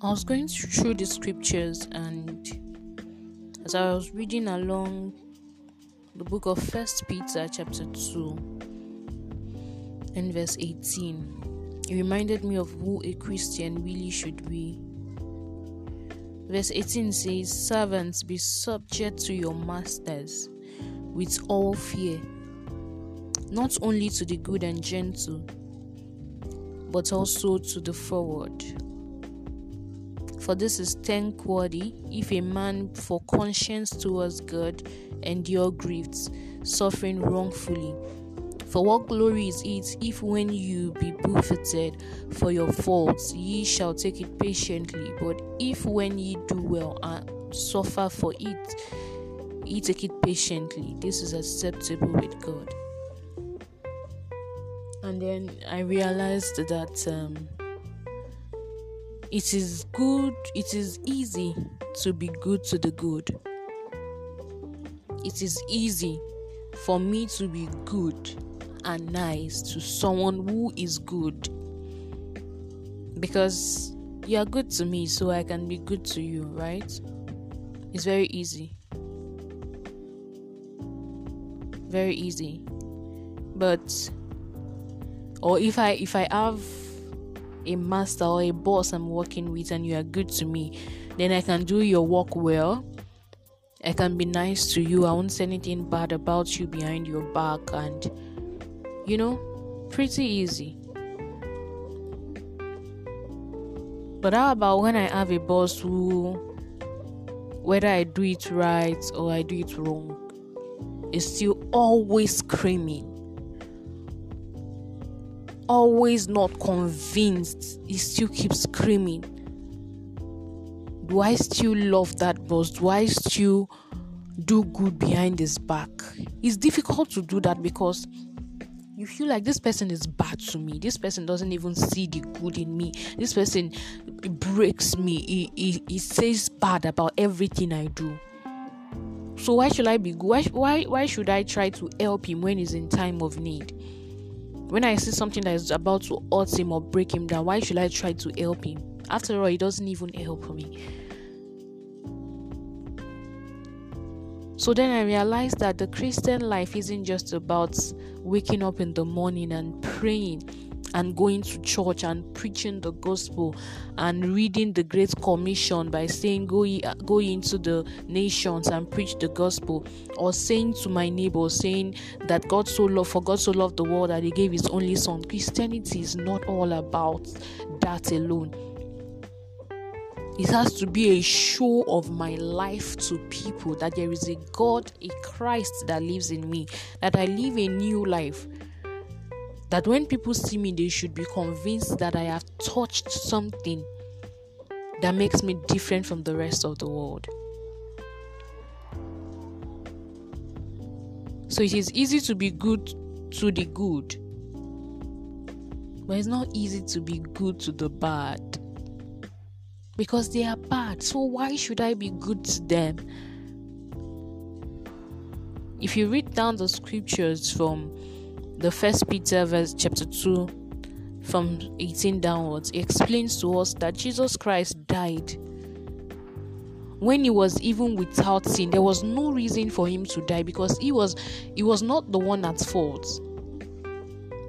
I was going through the scriptures and as I was reading along the book of First Peter chapter 2 and verse 18, it reminded me of who a Christian really should be. Verse 18 says, Servants, be subject to your masters with all fear, not only to the good and gentle, but also to the forward. For this is thankworthy if a man for conscience towards God endure griefs, suffering wrongfully. For what glory is it if when you be buffeted for your faults ye shall take it patiently? But if when ye do well and suffer for it, ye take it patiently, this is acceptable with God. And then I realized that um, it is good, it is easy to be good to the good. It is easy for me to be good and nice to someone who is good because you are good to me, so I can be good to you, right? It's very easy. Very easy. But or if I if I have a master or a boss I'm working with and you are good to me, then I can do your work well. I can be nice to you. I won't say anything bad about you behind your back and you know, pretty easy. But how about when I have a boss who whether I do it right or I do it wrong is still always screaming always not convinced, he still keeps screaming. Do I still love that boss? Do I still do good behind his back? It's difficult to do that because you feel like this person is bad to me. This person doesn't even see the good in me. This person breaks me. He, he, he says bad about everything I do. So why should I be good? Why, why, why should I try to help him when he's in time of need? When I see something that is about to hurt him or break him down, why should I try to help him? After all, he doesn't even help me. So then I realized that the Christian life isn't just about waking up in the morning and praying and going to church and preaching the gospel and reading the great commission by saying go go into the nations and preach the gospel or saying to my neighbor saying that God so loved for God so loved the world that he gave his only son. Christianity is not all about that alone. It has to be a show of my life to people that there is a God, a Christ that lives in me, that I live a new life that when people see me, they should be convinced that I have touched something that makes me different from the rest of the world. So it is easy to be good to the good, but it's not easy to be good to the bad because they are bad. So why should I be good to them? If you read down the scriptures from the first Peter verse chapter 2 from 18 downwards explains to us that Jesus Christ died. When he was even without sin there was no reason for him to die because he was he was not the one at fault.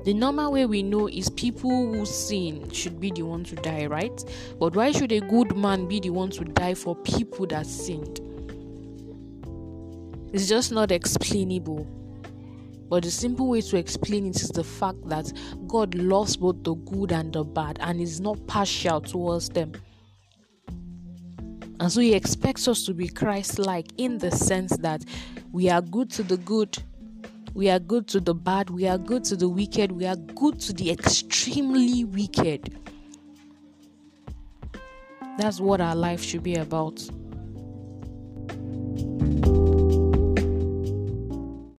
The normal way we know is people who sin should be the one to die right? But why should a good man be the one to die for people that sinned? It's just not explainable but the simple way to explain it is the fact that God loves both the good and the bad and is not partial towards them. And so he expects us to be Christ like in the sense that we are good to the good, we are good to the bad, we are good to the wicked, we are good to the extremely wicked. That's what our life should be about.